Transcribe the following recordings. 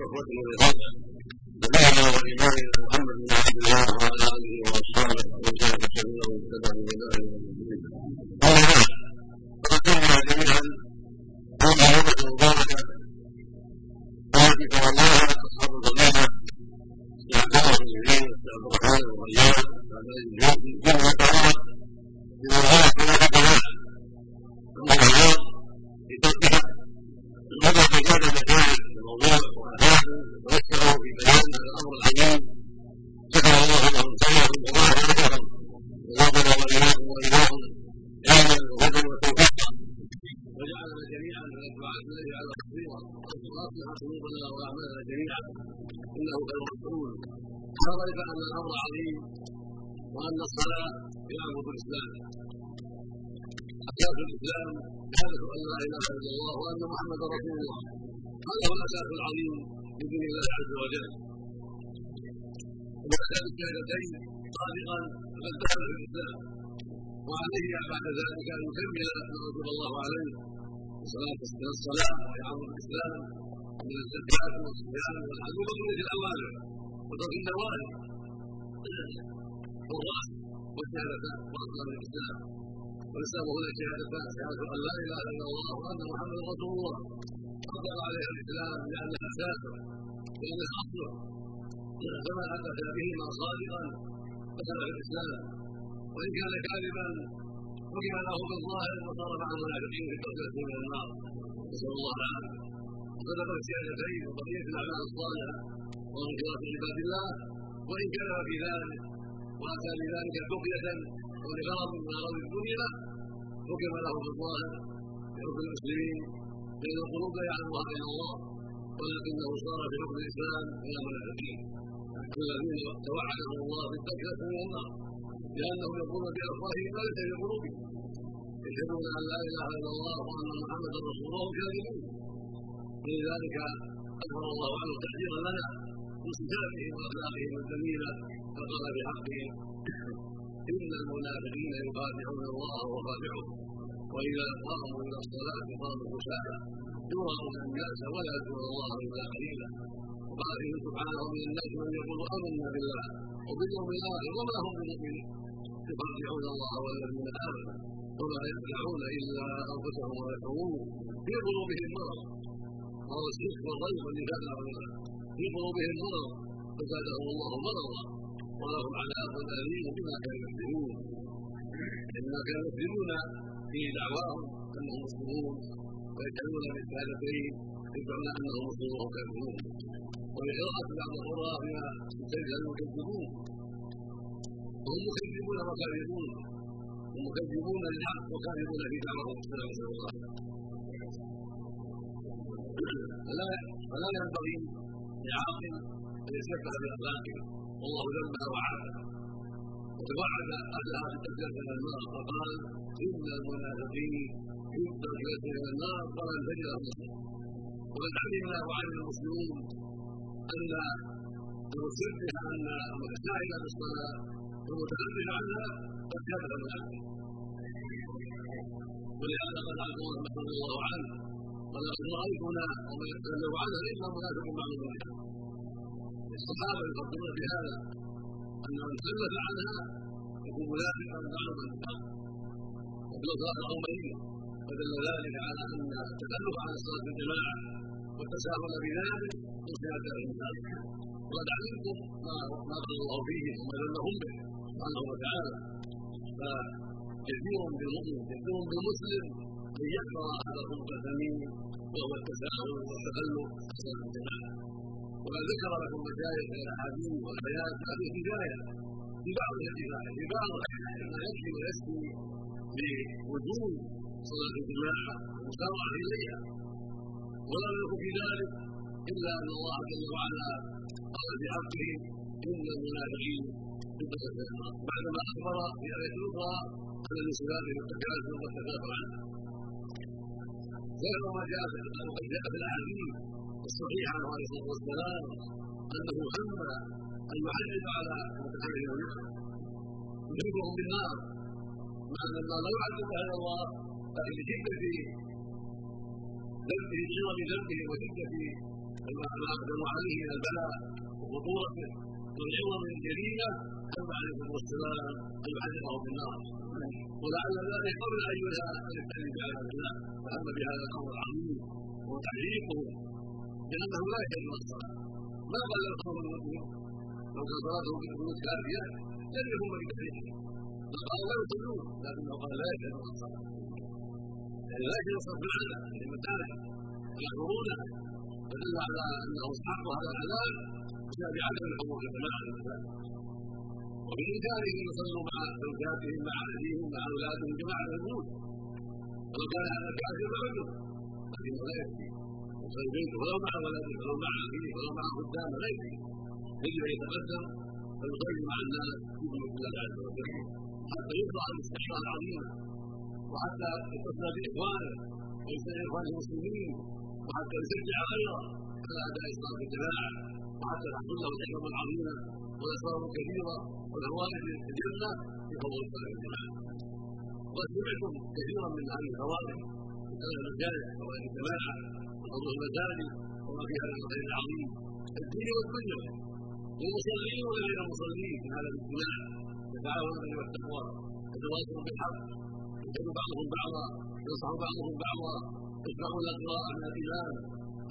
por fuerte lo de بيان هذا الأمر العظيم ذكر الله لهم خيرا وظاهر ذكرهم وزادنا وإياكم وإياهم علما وهدى وتوفيقا وجعلنا جميعا من الدعاء الذي على خيرا واصلح قلوبنا واعمالنا جميعا انه كان مسؤول لا ريب ان الامر عظيم وأن الصلاة يعبد الإسلام أساس الاسلام شهاده أن لا إله إلا الله وأن محمدا رسول الله. هذا هو الأساس العظيم. دين الله عز وجل. وبعد الشهادتين صادقا فقد دخل في الاسلام وعليه بعد ذلك أن يكمل ما وجب الله عليه الصلاة من الصلاه ويعظم الإسلام من الزكاة والصيام والحج وبقيه الأوامر وترك النوافل والراس والشهادتان واركان الإسلام. والاسلام هنا شهادتان شهادة أن لا إله إلا الله وأن محمدا رسول الله. اطلق عليها الاسلام لانها اساسه لانها اصله فمن اتى بهما صادقا دخل في الإسلام وإن كان كاذبا حكم له بالظاهر وصار مع المنافقين في الدرجه من النار نسأل الله العافية. وصدق الشهادتين وبقيه الاعمال الصالحه وانقراض عباد الله. وإن كان في ذلك وأتى بذلك بقية ولغرض من اغراض الدنيا حكم له بالظاهر. بحكم المسلمين فان القلوب لا يعلمها إلا الله ولكنه صار بحكم الإسلام إلى منافقين الذين توعدهم الله بالتكلفه من النار لانهم يقولون بافواههم ما ليس في قلوبهم. يشهدون أن لا إله إلا الله وأن محمدا رسول الله كاذبون ولذلك اخبر الله عنه تحذيرا لنا من صفاتهم وأخلاقهم الجميلة فقال بحقهم إن المنافقين يخادعون الله وخادعهم وإذا قاموا إلى الصلاة قاموا كسالى يراءون الناس ولا يذكرون الله إلا قليلا. وقال فيه سبحانه من الناس من يقول آمنا بالله وباليوم الآخر وما هم بمؤمنين. يخادعون الله والذين امنوا وما يخدعون إلا أنفسهم ويشعرون في قلوبهم مرض. وهو الشرك والريب والنفاق والنفاق في قلوبهم مرض. فزادهم الله مرضا. ولهم عذاب اليم بما كانوا يكذبون. انما كانوا يكذبون في دعواهم انهم مسلمون؟ ويجعلون بالشهادتين يدعون أنهم مسلمون وكافرون وبقراءة بعض القراء بما كانوا يكذبون. وهم مكذبون وكاذبون. هم مكذبون للحق وكاذبون في دعوة نسال الله فلا فلا ينبغي لعاقل أن يتشبه باخلاقه والله ذمها وعافى وتوعد اهلها بالتكلفه من النار فقال ان المنافقين في الدرجات من النار تجد نصيرا وقد علمنا وعلم المسلمون ان المسبح ان المتساهل بالصلاه والمتخلف عنها قد كافر المنافق ولهذا قال عبد الله رضي الله عنه قال لقد رايتنا ومن يتكلم عنها الا منافق الناس الصحابه يفضلون بهذا. ان من عنها يكون منافقا بعض الناس وفي الامرين فدل ذلك على ان التخلف عن الصلاه بالجماعه والتساهل بذلك من صفات المنافق وقد علمتم ما ما الله فيهم وما ذمهم به سبحانه وتعالى فجدير بالمؤمن جدير بالمسلم ان يكفر هذا الخلق الثمين وهو التساهل والتخلف في صلاه الجماعه وقد ذكر لكم مشايخ الأحاديث والايات هذه هداية في بعض الهدايه في بعض ما يكفي ويكفي بوجود صلاة الجماعة والمسارعه اليها ولا يليق في ذلك إلا أن الله جل وعلا قال بحقه إن المنافقين في بعدما أخبر في آية أخرى ان لصفاتهم التكاثر والتكاثر عنها غير ما جاء في الأحاديث الصحيحه عنه عليه الصلاة والسلام أنه هم أن يحرج على المتكلمين يذكرهم بالنار مع أن النار لا يعذب أهل الله لكن لشده ذنبه عظم ذنبه وشده وما اقدموا عليه من البلاء وخطورته والعظم الجليله كما عليه الصلاه والسلام ان يحذره بالنار ولعل ذلك قبل أن يستهدف بعذاب الله فهم بهذا الأمر العظيم وتحريقه لأنه لا يكاد الصلاة. ما قال القول المؤمن لو كان صلاته بالقنوت كافية لم يكن بتحريقه فقال لا يصلون لكنه قال لا يكاد الصلاة. يعني لا يكاد الصلاة. بالعذاب لمكانه يحضرونها فدل على أنه استحق هذا العذاب بسبب عدم الحضور لجماعه النساء وبإمكانهم أن يصلوا مع زوجاتهم مع أهليهم مع أولادهم جماعة الموت ولو كان هذا الكافر فعله لكنه لا يكفي. يصلي بيته ولو مع ولده ولو مع أخيه ولو مع خدامه يكفي يجب أن يتقدم ويصلي مع الناس في بيوت الله عز وجل حتى يطلع الاستحقاق العظيمة وحتى يتصل بإخوانه ويستدعي إخوان المسلمين. وحتى يشجع غيره على أداء صلاة الجماعة. وحتى تحصل له الحكم العظيمة والأسرار الكبيرة والهوائج الجنة في فضل صلاة الجماعة. وقد سمعتم كثيرا من هذه الهوائج من المجالس هوائج الجماعة. وفضل المساجد وما فيها من الخير العظيم. الدين والدنيا. للمصلين وغير المصلين في هذا الاجتماع يتعاون بين التقوى يتواصلون بالحق. يسأل بعضهم بعضا. ينصح بعضهم بعضا. يسمعون القراءة من الإمام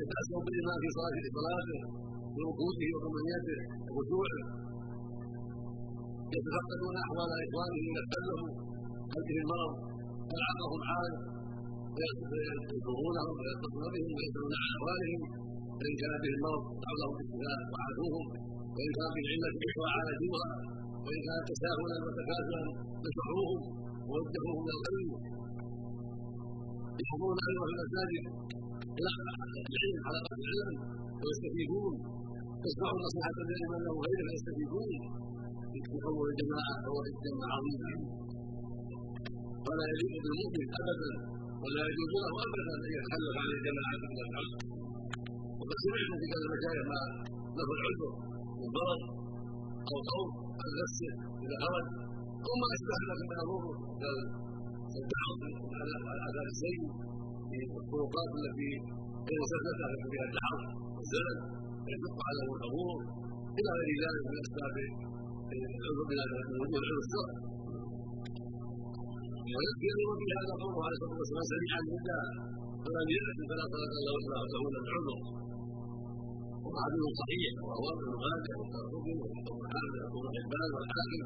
يتأسوا بالإمام في صلاته بركوعه وطمأنينته وخشوعه يتفقدون أحوال إخوانهم إذا اختلفوا هل به المرض. هل عقهم ويتصلون بهم ويسالون عن أحوالهم. فإن كان به المرض دعوا لهم وعافوهم وإن كان به العله بحثوا عالجوها وإن كان تساهلا وتكاسلا نصحوهم ووجهوهم إلى الخير يحضرون أيضا في المساجد. العلم حلقات العلم ويستفيدون. يسمعون نصيحة العلم انه غير فيستفيدون يحول الجماعة فهو اثم عظيم ولا يليق بالمؤمن أبدا ولا يجوز له ابدا أن يتخلف عن الجماعة الا العذر وقد سمعت في كذا المشايخ ما له العذر من مرض أو خوف عن نفسه اذا خرج أو ما اشبه ذلك من امور التعظم على عذاب السيء في الطرقات التي بين سكتها فيها الدعوه والزلل ويشق عليه الأمور إلى غير ذلك من أسباب العذر بلا وجود العذر الشرعي ويذكر في هذا قوله عليه الصلاه والسلام سميعا النداء فلم يأت فلا صلاة إلا وسلم له العذر وحديث صحيح وهو ابن ماجه والترمذي وابن حامد وابن حبان والحاكم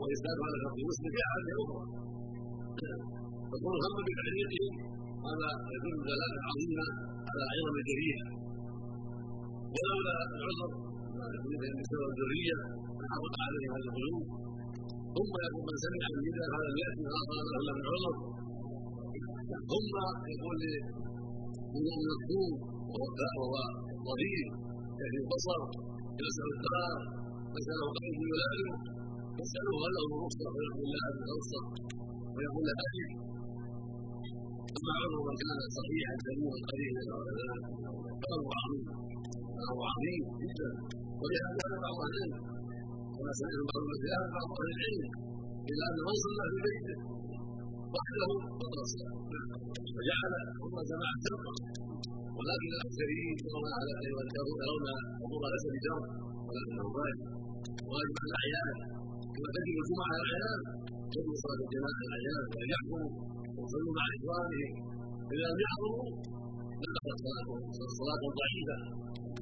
وإسناد على شرط مسلم في أحاديث أخرى فكون هم بتحريقه هذا يدل دلالة عظيمة على عظم الجريمة ولولا العذر بسبب الذرية لحرق عليه هذا القلوب. ثم يقول من سمع النداء فلم يأتي له إلا من عذر ثم يقول للمكتوم وهو ضرير يهدي البصر يسأل الدار يسأله قلبه يلائمه يسأله هل له رخصة فيقول لا أبي رخصة؟ ويقول لا أبي أما عمر من كان صحيحا سليما قليلا فأمر عظيم فأمر عظيم جدا. ولهذا بعض العلم. كما سمعت المسائل بعض أهل العلم إلا أن من صلى في بيته وحده فقد صلى فجعل ثم جماعة سبقه ولكن الاكثرين يرون على يرون حضور ليس بجار ولكنه واجب واجب على الاعيان كما تجب الجمعه على الاعيان تجب صلاه الجماعه على الاعيان وان يحضروا ويصلوا مع اخوانهم اذا لم يحضروا نقصت صلاتهم صلاه ضعيفه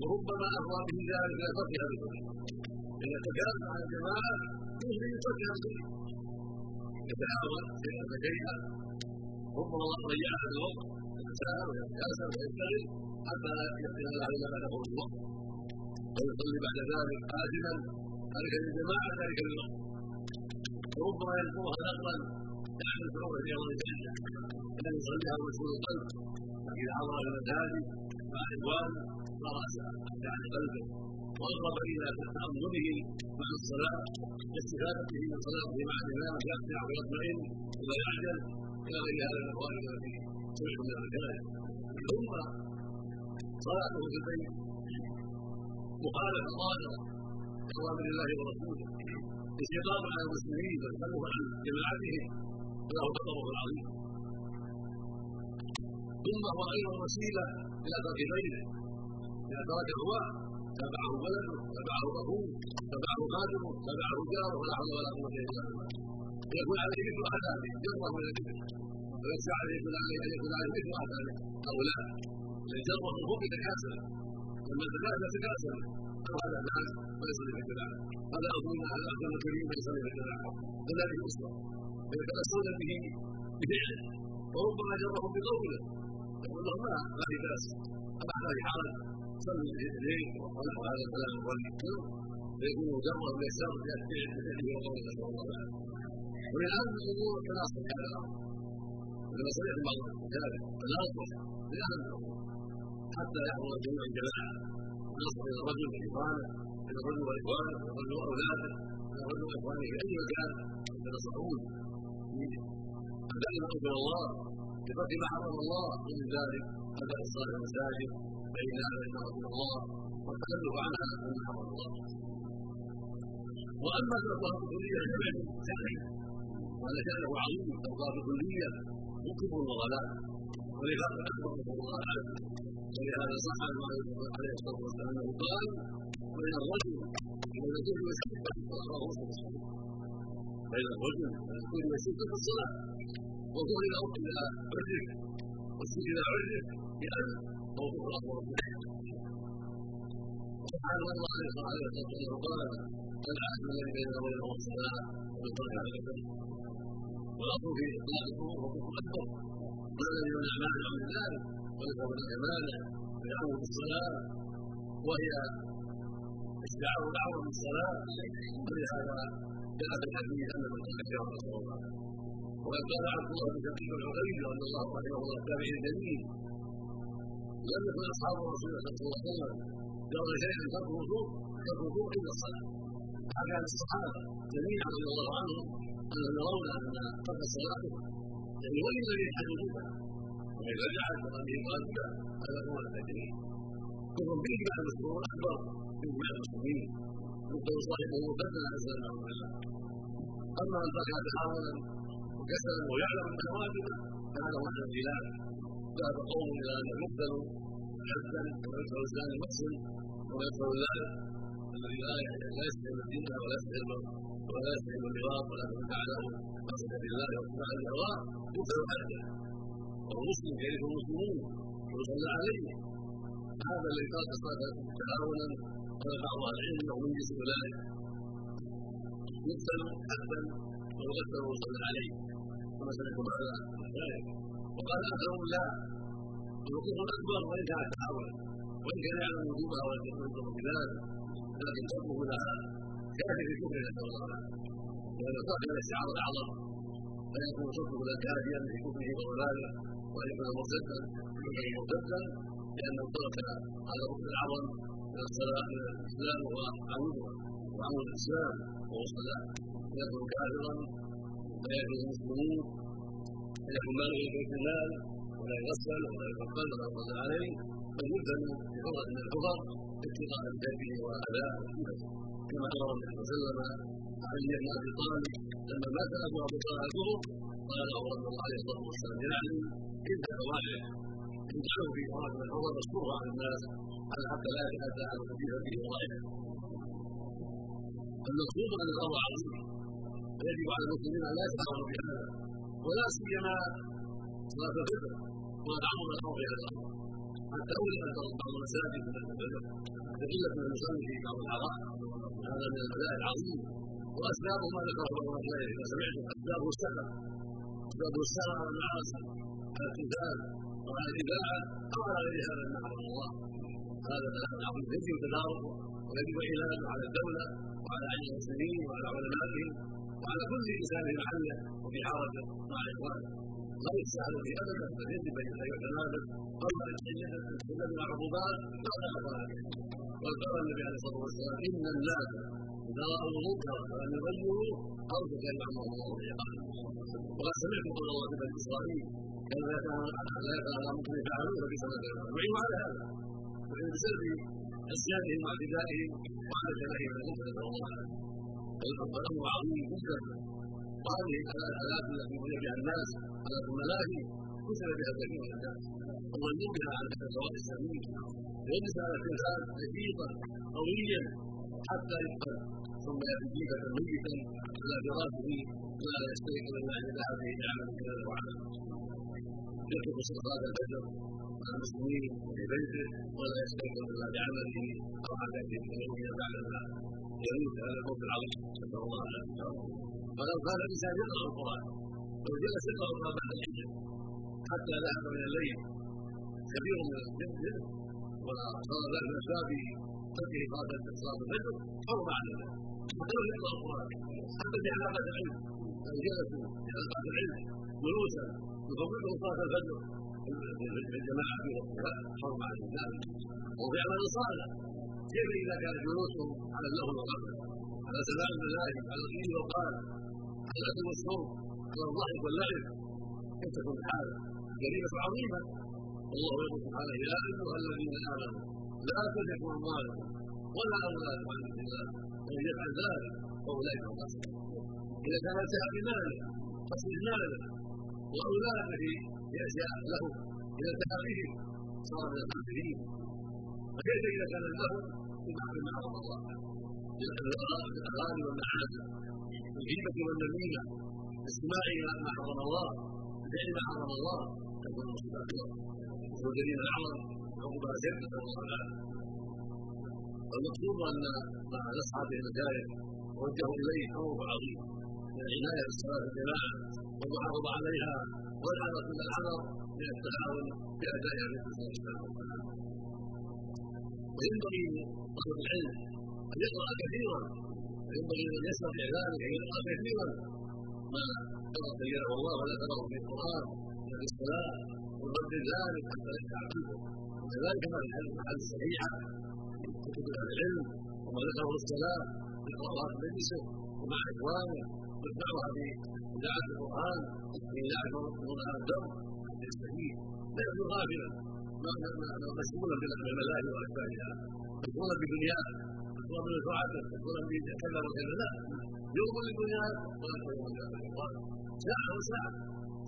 وربما افضى به ذلك إلى تركها بالكل تكلم على الجماعه يمكن تركها بالكل يتعاون شيئا فشيئا ربما ضيعها بالوقت يتساهل ويتكاسل ويشتغل حتى يقدر على ما له الوقت ويصلي بعد ذلك عاجلا ذلك للجماعه ذلك للوقت وربما يذكرها نقلا يحمل شعور رياض الجنه الذي يصليها مشغول القلب فاذا إلى المساجد مع اخوان صار عن قلبه واقرب إلى تامله مع الصلاه واستفادته من صلاته مع الامام يقطع ويطمئن ولا يعجل إلى غير هذا الاقوال التي سمعت من الرجال ثم صلاته في البيت مخالفه ظاهره لاوامر الله ورسوله استقام على المسلمين والتخلف عن جماعتهم فله خطره العظيم ثم هو أيضا وسيله إلى ترك اذا ترك هو تبعه ولده تبعه أبوه تبعه خادمه تبعه جاره ولا حول ولا قوة إلا بالله. يكون عليه مثل عذابه جره من الذكر وليس عليه يكون عليه أن يكون عليه مثل عذابه أو لا الجره الخوف تكاسل لما تكاسل تكاسل هذا الناس وليس لك هذا. اظن هذا اكرم الكريم ليس لك كذلك الأسرة. يتاثرون به بفعله وربما جرهم بقوله. يقول لهم ما ما في بأس. ما في حرج صلوا الليل ونحو هذا الكلام والذكر فيكون جرا ويسر بفعله وقوله نسال الله العافيه ومن اهم الأمور التناصر على الأرض كما صريح بعض ذلك التناصر من اهم حتى يحضر الجميع الجماعة. النصر إلى الرجل واخوانه إلى الرجل واخوانه إلى الرجل وأولاده إلى الرجل وإخوانه في أي مكان. يتنصحون دائما إلى الله بترك ما حرم الله ومن ذلك اداء الصلاه في المساجد. فان هذا رسول الله والتخلف عنها حرم الله. وأما الاوقاف الكليه فبعد ثاني وهذا شانه عظيم الاوقاف الكليه كفر وضلال ولهذا أكبر رسول الله عنه. ولهذا صح عن عليه الصلاه والسلام انه قال بين الرجل وبين الرجل والشرك بين الرجل والشرك في الصلاه وظهر إلى إلى عرضه إلى عرضه بان موضوع الاكبر سبحان الله عليه الصلاه والسلام قال العهد الذي بيننا وبينهم الصلاه ترك على والاصل في اطلاق الكفر وكفر اكبر ما الذي يمنع مانع من ذلك وليس هناك مانع الصلاه وهي استعار دعوه من الصلاه ولهذا جاء في الحديث ان من ترك رسول الله وقد قال عبد الله بن شقيق الحريري رضي الله رحمه الله التابعي الجليل لم يكن أصحاب رسول الله صلى الله عليه وسلم يرون شيئا ترك الوضوء ترك الوضوء إلا الصلاة. هكذا الصحابة جميعا رضي الله عنهم أنهم يرون أن ترك الصلاه يعني وان لم يجحدوا بها وإذا جحد فقد واجبا هذا هو التجريد كفر به بعد المسلمون أكبر من بعد المسلمين يقتل صاحبه بدلا نسال الله أما ان ترك تحاولا وكسلا ويعلم انها واجبه فهذا هو الخلاف ذهب قوم إلى أن يقتلوا حدا ويدخل الانسان المحسن ويدخل ذلك الذي لا لا يستحل الدين ولا يستحل ولا يستحل الرباط ولا له قصد بالله واتباع الهواء يقتل حدا وهو مسلم يعرف المسلمون؟ ويصلى عليه هذا الذي ترك الصلاه تعاونا قال بعض أهل العلم أنه من جنس ذلك يقتل حدا ويغسل ويصلى عليه كما سمعتم ذلك. وقال اخرون لا. الوقوف الاكبر وإن كان تعاونا وان كان يعلم وجوبها ينظر بذلك لكن تركه لها كافي في كفر نسال الله. العافيه لأن ترك الاستعاره الأعظم. فيكون تركه لا كافيا في كفره وضلاله وأن يكون مرتدا مرتدا لأنه ترك هذا الركن الأعظم من الصلاة من الإسلام وهو عمودها وعمود الإسلام وهو الصلاه فيكون كافرا ويأتي المسلمون فيكون ماله في بيت المال ولا يغسل ولا يكفل ولا يصلى عليه. بل يدفن بفضل من الكفر اتقاء الجهل واذاه كما أمر النبي صلى الله عليه وسلم علي بن أبي طالب لما مات أبو أبي طالب الكفر قال له رسول الله عليه الصلاة والسلام يعني انت واحد. انتشروا في مرض من الحضر مشكور عن الناس على حتى لا يتاتى عن الحديث فيه ضعيفا المقصود أن الامر عظيم ويجب على المسلمين أن لا يتهاونوا بهذا. ولا سيما صلاة الفطر وتعظم الامر إلى الامر حتى اولى بعض المساجد من الفجر قله من المصلي في بعض الاعضاء هذا من البلاء العظيم. واسبابه ما ذكره بعض الخير إذا سمعتم اسبابه السفر اسبابه السفر على المعاصي على التمثال وعلى الاباحه أو على غير هذا من حرم الله. هذا بلاء عظيم. يجب تداركه ويجب علاجه على الدولة وعلى عين المسلمين وعلى علمائهم. وعلى كل إنسان محله وفي حركه مع اخوانه لا يتساهل به ابدا بل يجب ان يتنازل قبل ان يتكلم مع لا تخاف عليه وقال النبي عليه الصلاة والسلام إن الناس إذا راوا المنكر فلم يغيروا ارجو ان يعمر الله بعقابه وقد سمعت قول الله في بني إسرائيل كان لا يكون على ممكن يفعلون في سنة وعيوا على هذا. وعند سلب عصيانهم واعتدائهم وعلى نسال الله فالامر عظيم جدا وهذه الالات التي بني بها الناس الات الملاهي كتب بها كثير من الناس وظنوا بها على السواء السبيل يجلس على التمثال نشيطا قويا حتى يقبل ثم ياتي جيفه ميتا على فراشه لا يستيقظ الا اذا هذه نعمه كذا وعمل يترك صلاه الفجر مع المسلمين في بيته ولا يستيقظ إلا بعمله أو عادته اليوميه بعدما ولو كان الانسان يقرا القران لو جلس يقرا القران بعد الحجه حتى ذهب من الليل كبير من الجن وصار ذلك من اسباب تركه صلاه الفجر حرم عليه ولو يقرا القران حتى في حلقه العلم جلسوا في حلقه العلم جلوسا يفوته صلاه الفجر في الجماعه في وقتها حرم عليه ذلك عمل صالح. كيف اذا كان جلوسهم على اللهو والغفله على سماع المذاهب على القيل والقال على الاكل والشرب على الضحك واللعب كيف تكون الحال جريمه عظيمه والله يقول سبحانه يا ايها الذين امنوا لا تزكوا اموالكم ولا اولادكم عن ذكر الله ومن يفعل ذلك فاولئك هم اذا كان انتهى بماله قصد ماله واولاده في اشياء له اذا انتهى بهم صار من الخاسرين فكيف اذا كان له بما حرم الله بالاغاني والمعازف الغيبه والنميمه الاستماع إلى ما حرم الله بفعل ما حرم الله تكون مصيبه اكبر وهو دليل اعظم عقبى زد نسال الله العافيه والمقصود ان مع اصحاب المشايخ وجهوا اليه أمر عظيم من العنايه بالصلاه الجماعه والمحافظه عليها والحذر من الحذر من التعاون اداء مثل صلاه الجماعه وينبغي لطالب العلم أن يقرأ كثيرا وينبغي أن يستطيع ذلك أن يقرأ كثيرا. ما قرأ سيره الله ولا تقرأ في القرآن ولا في الصلاة ويرد ذلك حتى لا يتعبده وكذلك ما في الحديث الصحيحة. في كتب العلم وما ذكره الصلاة يقرأها في مجلسه ومع إخوانه ويتبعها في إذاعة القرآن في إذاعة قرآن الدرب يستفيد لا يكون غافلا مشغولا بالملاهي وأشباهها مشغولا بدنياه مشغولا بمنفعته مشغولا بكذا وكذا. لا يوم لدنياه ولا ساعة وساعة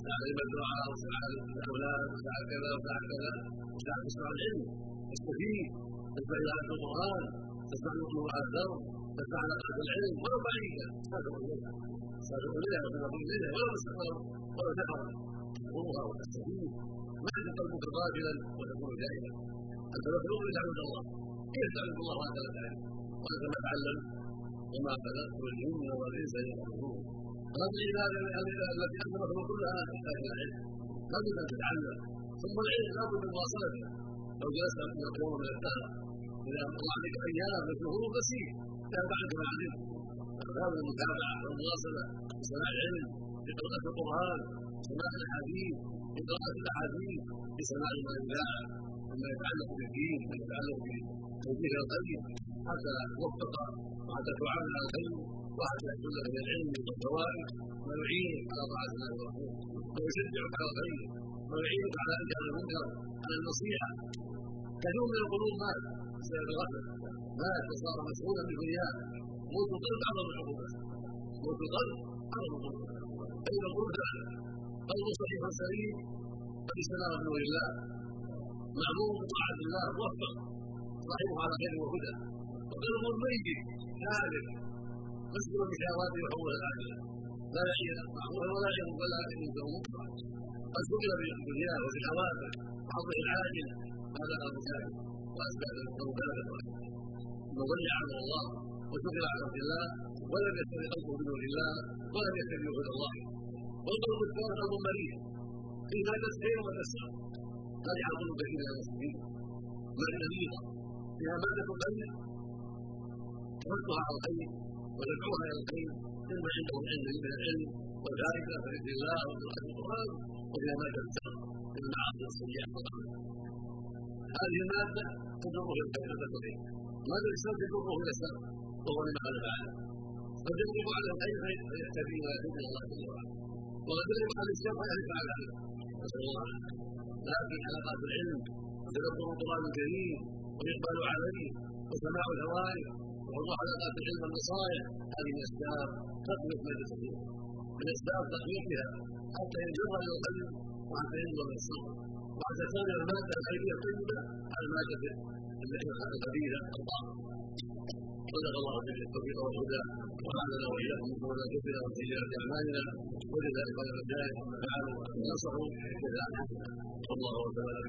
ساعة. للدعاء وساعة للأولاد وساعة كذا وساعة كذا. وساعة تسمع العلم تستفيد. تسمع إذاعة القرآن تسمع نطق الدرب تسمع نقلة العلم. ولو بعيدا سابق إليها. سابق إليها وتنظر إليها. ولو استقر ولو دخل تقومها وتستفيد ما يكون قلبك غافلا وتكون دائما أنت مخلوق لتعبد الله. كيف تعبد الله وانت لا تعلم وانت ما تعلم وما خلقت الجن والانس يعبدون هذه العباده التي انت مخلوق كلها تحتاج إلى العلم. لابد ان تتعلم. ثم العلم لابد من مواصلته. لو جلست من القوم من الدهر اذا مر عليك أيام وشهور بسيط تابع عنك ما علمت. هذا المتابعة والمواصلة بسماع العلم بقراءه القرآن سماع الاحاديث بقراءة الأحاديث بسماع ما يذاع مما يتعلق بالدين ما يتعلق بتوجيه الخير حتى توفق وحتى تعامل على الخير وحتى يحصل من العلم والفوائد ما يعينك على طاعة الله ورسوله ويشجعك على الخير ويعينك على أن على المنكر على النصيحة. كثير من القلوب مات بسبب الغفلة. مات وصار مشغولا بدنياه موت القلب أعظم العقوبات موت القلب أعظم العقوبات فإذا قلت؟ قلب صحيح سليم قد سلام بنور الله معمور بطاعة الله موفق. صاحبه على خير وهدى. وقلب ميت كاذب مسلم بشهوات وحول الآخرة لا يعي معمورا ولا يعي ولا ينكر مطلقا قد شغل بالدنيا وبشهواته وحظه العاجل. هذا أبو سالم وأسباب الموتى ثم ضيع عن الله وشغل عن الله ولم يستر قلبه بنور الله ولم يستر هدى الله. والقلب الثاني قلب مريض فيما تسهيل وتسهل قد يعظم من المسلمين. بل مريضه فيها ماده القلب تردها على الخير. وتدعوها إلى الخير. مما عنده العلم من العلم. وذلك بذكر الله وقراءة القرآن. وفيها مادة الشر من المعاصي السيئة هذه المادة تجره إلى الخير. البشري مادة الشر تجره إلى الشر وهو لما قال تعالى قد يغلب على الخير فيهتدي ويهتدي الله جل وعلا وقد يغلب على الشر فيهلك على نسأل الله لكن حلقات العلم وتدبر القرآن الكريم والإقبال عليه وسماع الهوائي وحضور حلقات العلم والنصائح. هذه من أسباب تقوية مجلس الدين. من أسباب تقويتها حتى ينجر إلى القلب وحتى ينظر الصبر وحتى تستمر المادة الخيريه الطيبة على الماده الخبيثه الضاره صدق الله جل التوفيق والهدى وجعلنا واياكم من قول الكفر وسيئات اعمالنا ولذلك قال الرجال فعلوا نصحوا جزاء والله تعالى